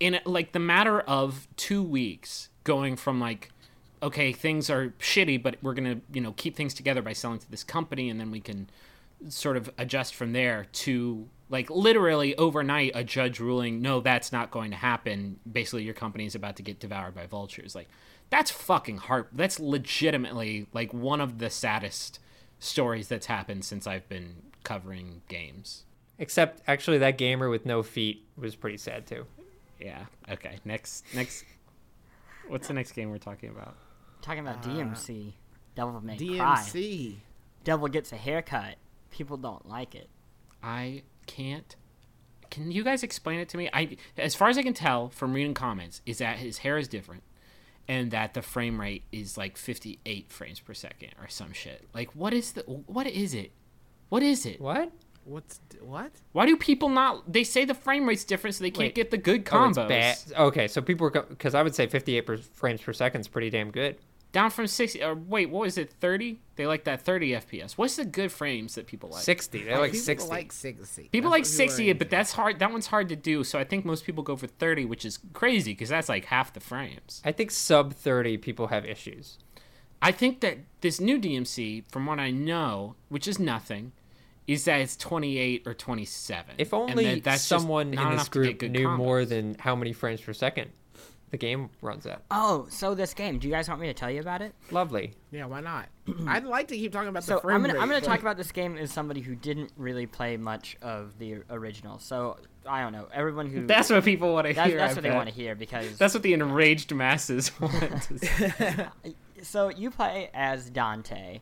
in like the matter of two weeks going from like okay things are shitty but we're gonna you know keep things together by selling to this company and then we can sort of adjust from there to like literally overnight a judge ruling no that's not going to happen. Basically your company is about to get devoured by vultures. Like that's fucking heart that's legitimately like one of the saddest stories that's happened since i've been covering games. Except, actually, that gamer with no feet was pretty sad too. Yeah okay next next what's the next game we're talking about Talking about Uh, DMC, Devil May Cry. DMC Devil gets a haircut. People don't like it. I can't. Can you guys explain it to me? I, as far as I can tell from reading comments, is that his hair is different, and that the frame rate is like 58 frames per second or some shit. Like, what is the? What is it? What is it? What? What's what Why do people not? They say the frame rate's different, so they can't Wait. get the good Oh, combos. bad. Okay, so people were because I would say 58 per, frames per second is pretty damn good. Down from 60. Or uh, wait, what was it? 30? They like that 30 FPS. What's the good frames that people like? 60. They like people 60. like 60 People That's like what 60, but that's hard. That one's hard to do. So I think most people go for 30, which is crazy because that's like half the frames. I think sub 30 people have issues. I think that this new DMC, from what I know, which is nothing, is that it's 28 or 27. If And only that that's someone in this enough to get group knew combos. more than how many frames per second the game runs at. Oh, so this game. Do you guys want me to tell you about it? Lovely. yeah why not I'd like to keep talking about So the frame I'm gonna rate, I'm gonna but- talk about this game as somebody who didn't really play much of the original. So I don't know. Everyone who That's what people want to that's, hear. that's I what they want to hear because That's what the enraged masses want. to see. so you play as Dante,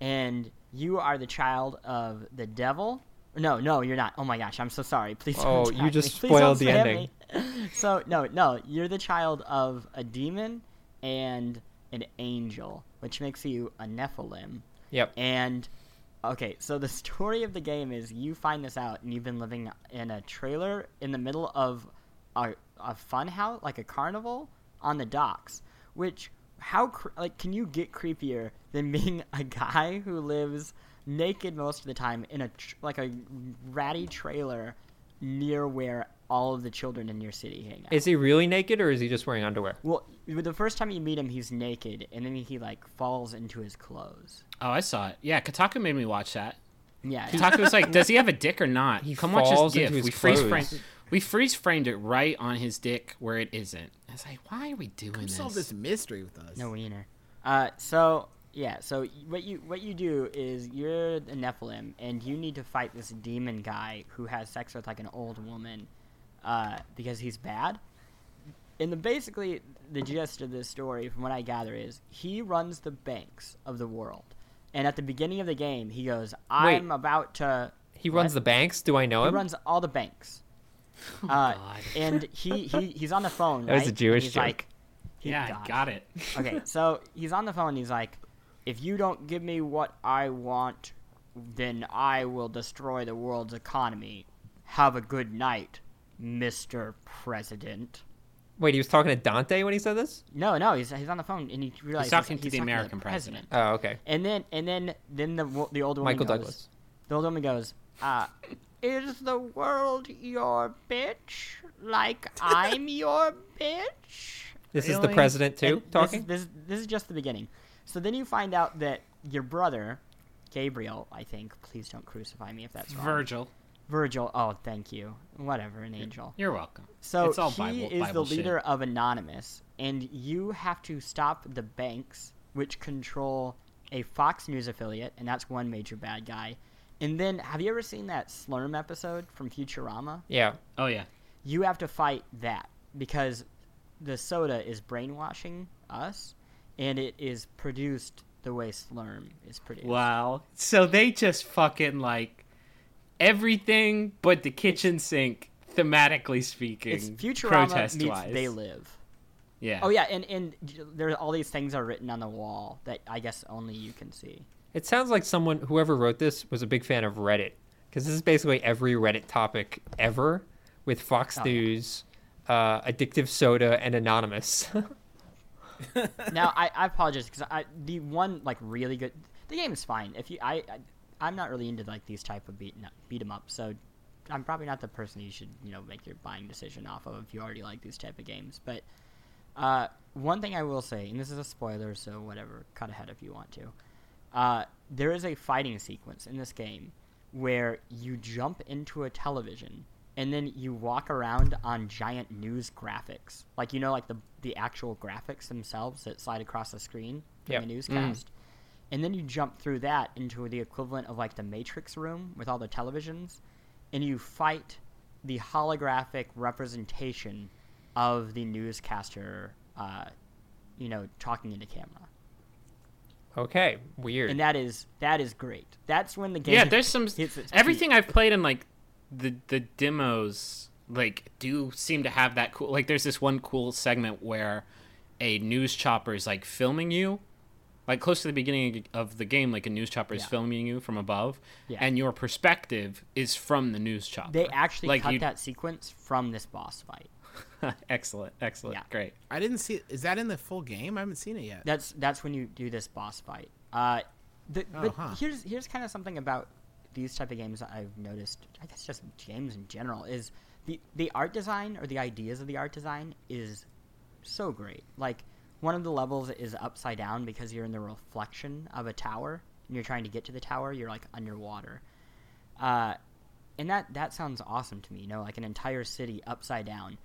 and you are the child of the devil. No, no, you're not. Oh my gosh, I'm so sorry. Please. Oh, don't Oh, you just me. Spoiled the ending. me. So no, no, you're the child of a demon and an angel, which makes you a Nephilim. Yep. And okay, so the story of the game is you find this out, and you've been living in a trailer in the middle of a, a fun house, like a carnival, on the docks. Which how cr- like can you get creepier than being a guy who lives naked most of the time in a tr- like a ratty trailer near where all of the children in your city hang out? Is he really naked or is he just wearing underwear? well, the first time you meet him, he's naked, and then he like falls into his clothes. oh, I saw it. Yeah, Kotaku made me watch that. Yeah, Kotaku was like, "Does he have a dick or not?" He Come watch falls this into GIF. his We freeze clothes. framed. We freeze framed it right on his dick where it isn't. I was like, "Why are we doing Come this?" solve this mystery with us No wiener. Uh, so yeah, so what you what you do is you're a Nephilim, and you need to fight this demon guy who has sex with like an old woman, uh, because he's bad. And the basically the gist of this story, from what I gather, is he runs the banks of the world, and at the beginning of the game, he goes, "I'm about to." He runs What? the banks. Do I know He him? He runs all the banks. Uh, God. and he, he he's on the phone. That was a? Jewish he's joke. Like, he- yeah, God. I got it. okay, so he's on the phone. And he's like, "If you don't give me what I want, then I will destroy the world's economy. Have a good night, Mister President." Wait, he was talking to Dante when he said this? No, no, he's, he's on the phone and he realizes talking to the American president. Oh, okay. And then and then then the wo- the old woman Michael goes, Douglas. The old woman goes, uh, "Is the world your bitch? Like I'm your bitch?" This is the president too And talking. This is, this, this is just the beginning. So then you find out that your brother, Gabriel, I think. Please don't crucify me if that's wrong. Virgil, Virgil. Oh, thank you. Whatever, an angel. you're welcome. So it's all he Bible, is Bible the shit. leader of Anonymous, and you have to stop the banks, which control a Fox News affiliate, and that's one major bad guy. And then, have you ever seen that Slurm episode from Futurama? yeah. Oh yeah. You have to fight that because the soda is brainwashing us, and it is produced the way Slurm is produced. Wow. So they just fucking like everything but the kitchen sink, thematically speaking. It's Futurama protest meets wise. They Live. Yeah. Oh yeah, and and there all these things are written on the wall that I guess only you can see. It sounds like someone, whoever wrote this, was a big fan of Reddit. Because this is basically every Reddit topic ever with Fox Oh, yeah. News, uh, Addictive Soda, and Anonymous. now I, I apologize because I the one like really good the game is fine if you I, I I'm not really into like these type of beat beat 'em up so I'm probably not the person you should you know make your buying decision off of if you already like these type of games but uh, one thing I will say and this is a spoiler so whatever cut ahead if you want to uh, there is a fighting sequence in this game where you jump into a television and then you walk around on giant news graphics. Like you know like the the actual graphics themselves that slide across the screen from Yep. the newscast? And then you jump through that into the equivalent of like the matrix room with all the televisions and you fight the holographic representation of the newscaster uh, you know talking into camera okay, weird. and that is that is great. That's when the game. Yeah, there's some hits its peak. everything I've played in like the the demos like do seem to have that cool like there's this one cool segment where a news chopper is like filming you like close to the beginning of the game like a news chopper is Yeah. filming you from above Yeah. and your perspective is from the news chopper They actually like cut you that sequence from this boss fight. excellent excellent Yeah. great I didn't see. Is that in the full game? I haven't seen it yet. That's that's when you do this boss fight. Uh, the, Oh, but huh. here's here's kind of something about these type of games that I've noticed. I guess just games in general is the the art design or the ideas of the art design is so great. Like one of the levels is upside down because you're in the reflection of a tower and you're trying to get to the tower. You're like underwater. Uh, and that that sounds awesome to me. You know, like an entire city upside down.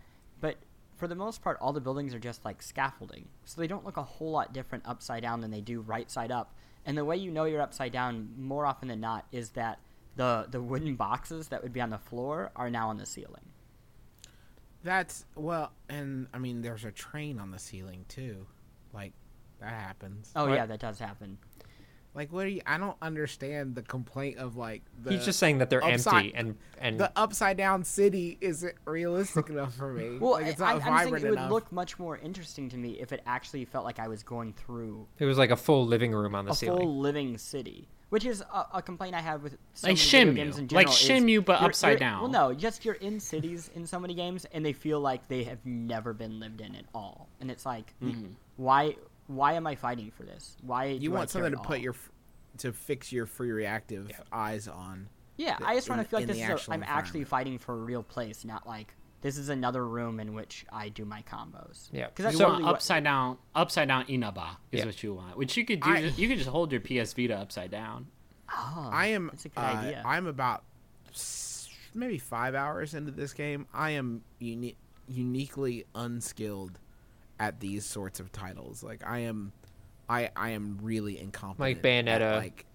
But for the most part, all the buildings are just like scaffolding, so they don't look a whole lot different upside down than they do right side up. And the way you know you're upside down more often than not is that the the wooden boxes that would be on the floor are now on the ceiling. That's well, and I mean, there's a train on the ceiling too. Like that happens. Oh What? yeah, that does happen. Like, what do you? I don't understand the complaint of like the. He's just saying that they're upside- empty and and the upside down city isn't realistic enough for me. Well, like, it's I, not I'm saying vibrant it would look much more interesting to me if it actually felt like I was going through it was like a full living room on the a ceiling. full living city, which is a, a complaint I have with so Like many video games in general. is Shenmue, but you're- upside you're- down. Well, no, just you're in cities in so many games, and they feel like they have never been lived in at all, and it's like, mm. why? Why am I fighting for this? Why you do I want care something to put your to fix your free reactive eyes on. Yeah, the- I just want to feel like this is. A, actual I'm actually fighting for a real place, not like this is another room in which I do my combos. Yeah. because that's you So- want literally what- upside down upside down inaba is Yeah. what you want which you could do I- you could just hold your ps vita upside down Oh, I am. That's a good uh, idea. I'm about maybe five hours into this game. I am uni- uniquely unskilled at these sorts of titles. Like I am, I I am really incompetent. Like at, like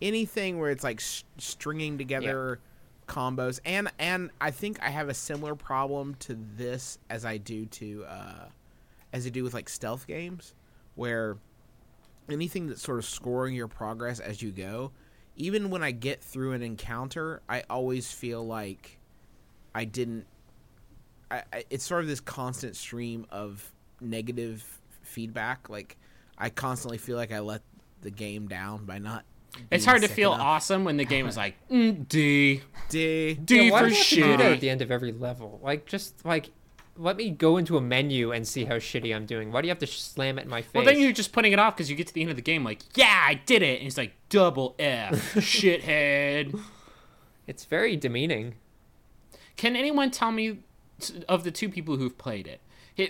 anything where it's like s- stringing together combos, and and I think I have a similar problem to this as I do to uh, as I do with like stealth games, where anything that's sort of scoring your progress as you go, even when I get through an encounter, I always feel like I didn't I, it's sort of this constant stream of negative feedback. Like I constantly feel like I let the game down by not. It's hard to feel enough. awesome when the game is like mm, D D. D Yeah, for do you have to do that at the end of every level? Like, just like, let me go into a menu and see how shitty I'm doing. Why do you have to sh- slam it in my face? Well, then you're just putting it off because you get to the end of the game like, yeah, I did it, and it's like double F, shithead. It's very demeaning. Can anyone tell me of the two people who've played it?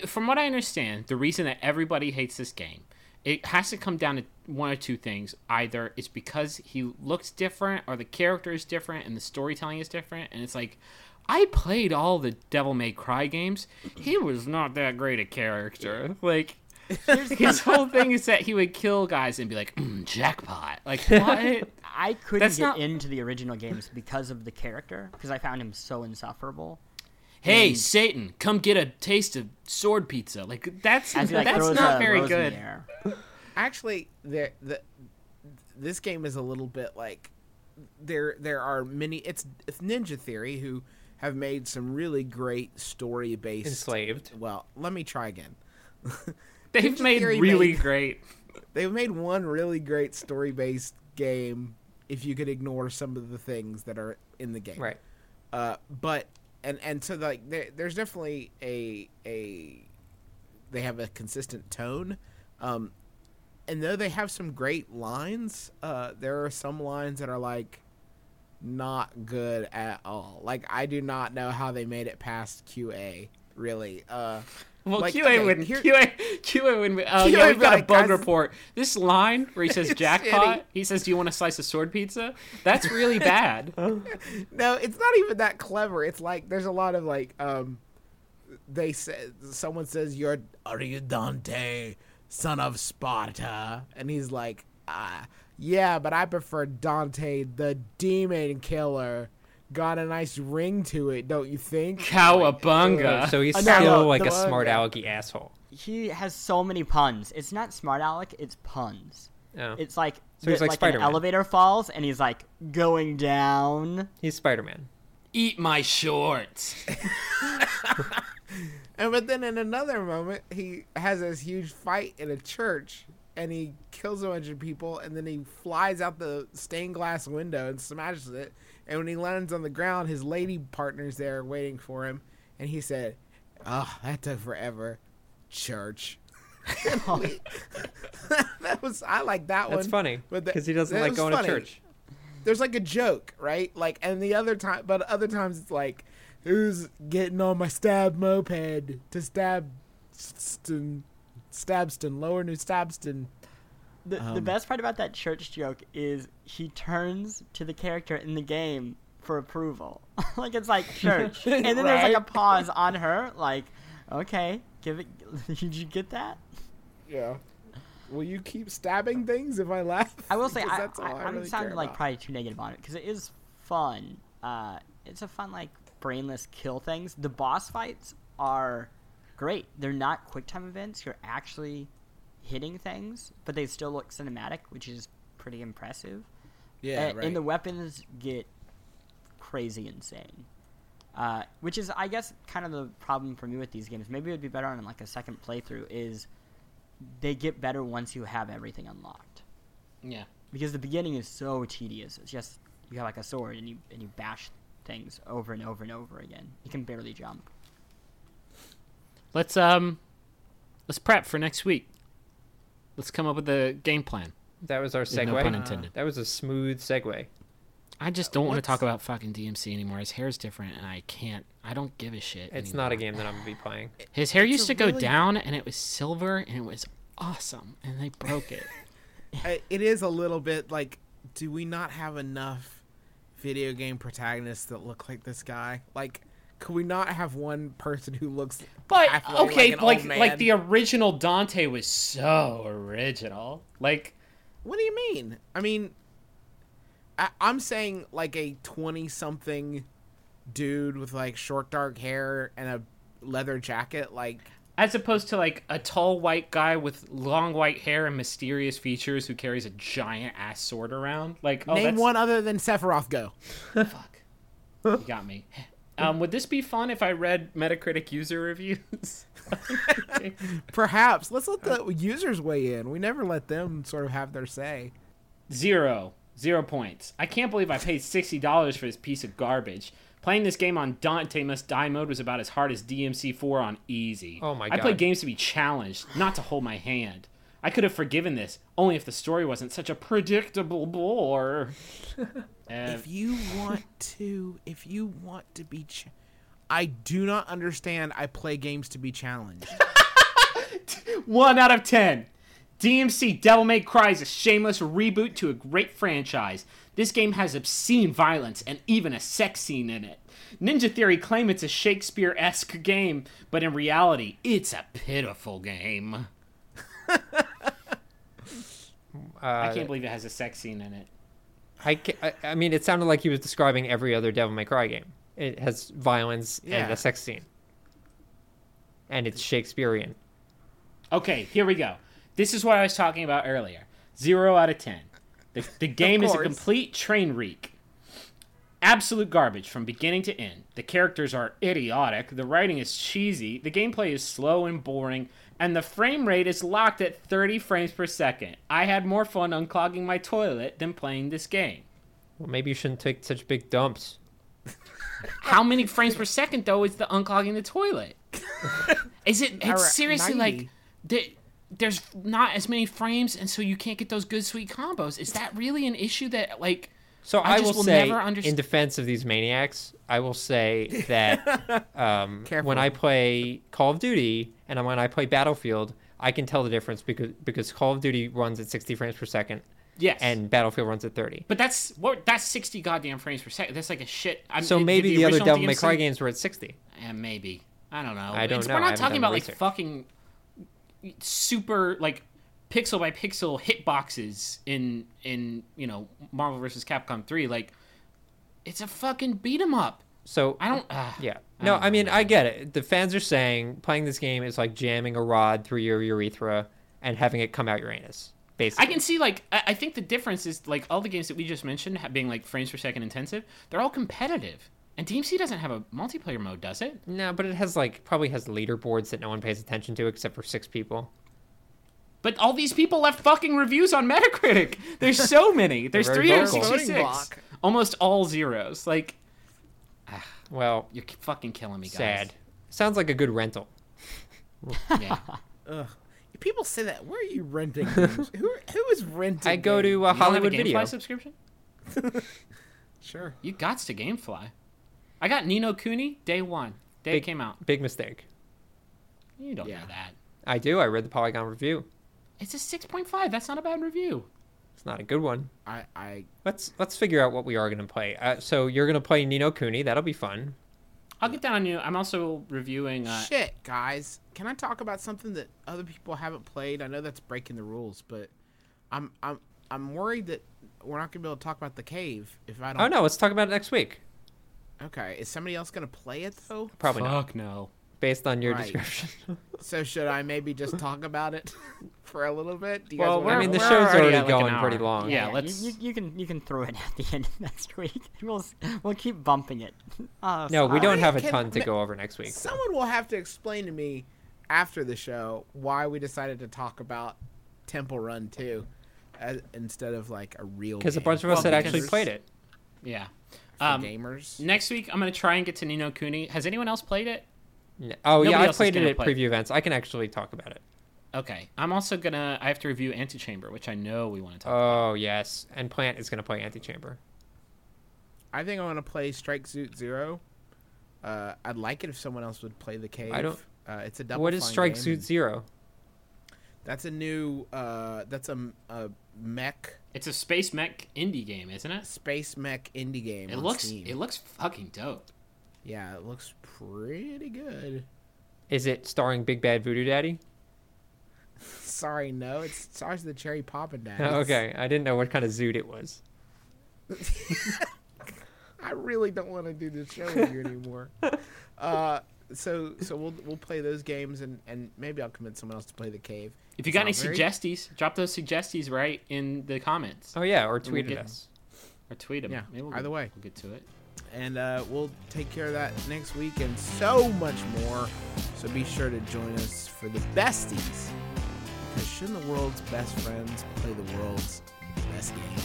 From what I understand, the reason that everybody hates this game, it has to come down to one or two things. Either it's because he looks different, or the character is different, and the storytelling is different. And it's like, I played all the Devil May Cry games. He was not that great a character. Like. His whole thing is that he would kill guys and be like, mm, jackpot. Like, what? I couldn't That's get not- into the original games because of the character, because I found him so insufferable. Hey, Satan, come get a taste of sword pizza. Like, that's, he like that's not a very good. the actually there the this game is a little bit like there there are many it's, it's ninja theory who have made some really great story based Enslaved. well let me try again They've Ninja made Theory really made- great. they've made one really great story based game if you could ignore some of the things that are in the game Right. uh, but and and so like there, there's definitely a a they have a consistent tone um and though they have some great lines uh there are some lines that are like not good at all. Like i do not know how they made it past qa really uh Well, like, QA okay, wouldn't. here- QA, QA wouldn't. Oh, QA yeah, we've got be a bug guys- report. This line where he says jackpot, shitty. he says, "Do you want a slice of sword pizza?" That's really bad. no it's not even that clever it's like there's a lot of like um they said someone says you're are you dante son of sparta and he's like ah yeah but i prefer dante the demon killer got a nice ring to it don't you think Cowabunga. So he's still no, like a smart manga. alecky asshole. He has so many puns. It's not smart aleck, it's puns. Oh. It's like, So he's the- like an Spider-Man. elevator falls and he's like going down. He's Spider Man. Eat my shorts. and but then in another moment he has this huge fight in a church and he kills a bunch of people and then he flies out the stained glass window and smashes it and when he lands on the ground his lady partner's there waiting for him and he said oh that took forever church that was i like that one That's funny because he doesn't like going funny. to church. there's like a joke, right? Like, and the other time, but other times it's like, who's getting on my stab moped to stab Ston, Stabston, Lower New Stabston? The, the Um, best part about that church joke is he turns to the character in the game for approval. like it's like church. And then there's like a pause on her, like, okay, give it did you get that? Yeah. Will you keep stabbing things if I laugh? I will say I, I, I I'm really sounding like probably too negative on it because it is fun. Uh, it's a fun like brainless kill things. The boss fights are great. They're not quick time events. You're actually hitting things, but they still look cinematic, which is pretty impressive. Yeah, and, right. and the weapons get crazy insane. Uh, which is, I guess, kind of the problem for me with these games. Maybe it would be better on like a second playthrough. Is they get better once you have everything unlocked Yeah. because the beginning is so tedious. It's just you have like a sword and you and you bash things over and over and over again. You can barely jump. Let's um, let's prep for next week. Let's come up with a game plan. That was our segue. no segue. pun intended. That was a smooth segue. I just don't want to talk about fucking DMC anymore. His hair's different, and I can't. I don't give a shit. It's anymore. not a game that I'm gonna be playing. His hair It's used a to go really- down, and it was silver, and it was awesome, and they broke it. It is a little bit like, do we not have enough video game protagonists that look like this guy? Like, could we not have one person who looks But okay, like, like like, the original Dante was so original. Like What do you mean? I mean, I, I'm saying like a twenty-something dude with like short dark hair and a leather jacket. Like, as opposed to like a tall white guy with long white hair and mysterious features who carries a giant ass sword around. Like oh, name that's- one other than Sephiroth. Go. Fuck, you got me. Um, would this be fun if I read Metacritic user reviews? Perhaps let's let the users weigh in. We never let them sort of have their say. Zero. Zero points. I can't believe I paid $60 for this piece of garbage. Playing this game on Dante Must Die mode was about as hard as DMC4 on easy. Oh my god. I play games to be challenged, not to hold my hand. I could have forgiven this, only if the story wasn't such a predictable bore. If you want to, if you want to be, ch- I do not understand. I play games to be challenged. One out of ten. DMC Devil May Cry is a shameless reboot to a great franchise. This game has obscene violence and even a sex scene in it. Ninja Theory claim it's a Shakespeare esque game, but in reality, it's a pitiful game. I Uh, can't believe it has a sex scene in it. I, ca- I, I mean, it sounded like he was describing every other Devil May Cry game. It has violence and a sex scene, and it's Shakespearean. Okay, here we go. This is what I was talking about earlier. Zero out of ten. The, the game is a complete train wreck. Absolute garbage from beginning to end. The characters are idiotic, the writing is cheesy, the gameplay is slow and boring, and the frame rate is locked at 30 frames per second. I had more fun unclogging my toilet than playing this game. Well, maybe you shouldn't take such big dumps. How many frames per second though is the unclogging the toilet? Is it? It's Alright, seriously 90. like the, there's not as many frames, and so you can't get those good sweet combos. Is that really an issue that like? So I I, will will say, in defense of these maniacs, I will say that um, when I play Call of Duty and when I play Battlefield, I can tell the difference because because Call of Duty runs at 60 frames per second Yes. and Battlefield runs at 30. but that's what that's sixty goddamn frames per second. That's like a shit. I'm, So maybe the, other original Devil May Cry games were at 60. Yeah, maybe. I don't know. I don't It's- know. We're not talking about the like fucking super like pixel by pixel hitboxes in in you know Marvel vs. Capcom three. Like it's a fucking beat 'em up. So I don't. Uh, Yeah. No, don't I mean know, I get it. The fans are saying playing this game is like jamming a rod through your urethra and having it come out your anus. Basically. I can see like I, I think the difference is like all the games that we just mentioned being like frames per second intensive. They're all competitive, and DMC doesn't have a multiplayer mode, does it? No, but it has like probably has leaderboards that no one pays attention to except for six people. But all these people left fucking reviews on Metacritic. There's so many. There's very vocal. 366. Almost all zeros. Like Well, you're fucking killing me, guys. sad. Sounds like a good rental. Yeah. Ugh. People say that. Where are you renting? games? who who is renting? I go to uh, You don't have a Hollywood GameFly Video. subscription? Sure. You got to GameFly. I got Ni no Kuni day one. Day it came out. Big mistake. You don't Yeah. know that. I do. I read the Polygon review. It's a 6.5. That's not a bad review. It's not a good one. I I Let's let's figure out what we are going to play. Uh, so you're going to play Ni no Kuni. That'll be fun. I'll get down on you. I'm also reviewing. Uh, shit, guys. Can I talk about something that other people haven't played? I know that's breaking the rules, but I'm I'm I'm worried that we're not gonna be able to talk about the cave if I don't. Oh no, let's talk about it next week. Okay, is somebody else gonna play it though? Probably not, fuck no. Based on your Right. description. So should I maybe just talk about it for a little bit? Do you Well, guys I wanna- mean, the show's already already at, like, going pretty long. Yeah, you- let's- You, you can you can throw it at the end of next week. We'll we'll keep bumping it. Oh, No, we don't have a ton to ma- go over next week. so. Someone will have to explain to me after the show why we decided to talk about Temple Run 2 as, instead of like a real. Because a bunch of us Well, had actually played it. Yeah. for Um, gamers. next week, I'm going to try and get to Ni no Kuni. Has anyone else played it? N- Oh Nobody yeah, I played it at play. preview events. I can actually talk about it. Okay. I'm also going to. I have to review Antichamber, which I know we want to talk about. Oh yes, and Plante is going to play Antichamber. I think I want to play Strike Suit Zero. Uh, I'd like it if someone else would play the cave. I don't- Uh, it's a double. What is Strike game, Suit Zero? That's a new. Uh, that's a, a mech It's a space mech indie game, isn't it? space mech indie game. It on looks Steam. it looks fucking dope. yeah, it looks pretty good. Is it starring Big Bad Voodoo Daddy? Sorry, no, it stars the Cherry Poppin' Daddy. okay, I didn't know what kind of zoot it was. I really don't want to do this show with you anymore. uh, so so we'll we'll play those games and and maybe I'll convince someone else to play the cave. If you got any very- suggesties, drop those suggesties right in the comments Oh yeah, or we'll tweet get- at us. or tweet them. Yeah, Maybe we'll either get, way. we'll get to it. And uh, we'll take care of that next week and so much more. So be sure to join us for the besties. Because shouldn't the world's best friends play the world's best games?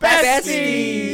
Besties!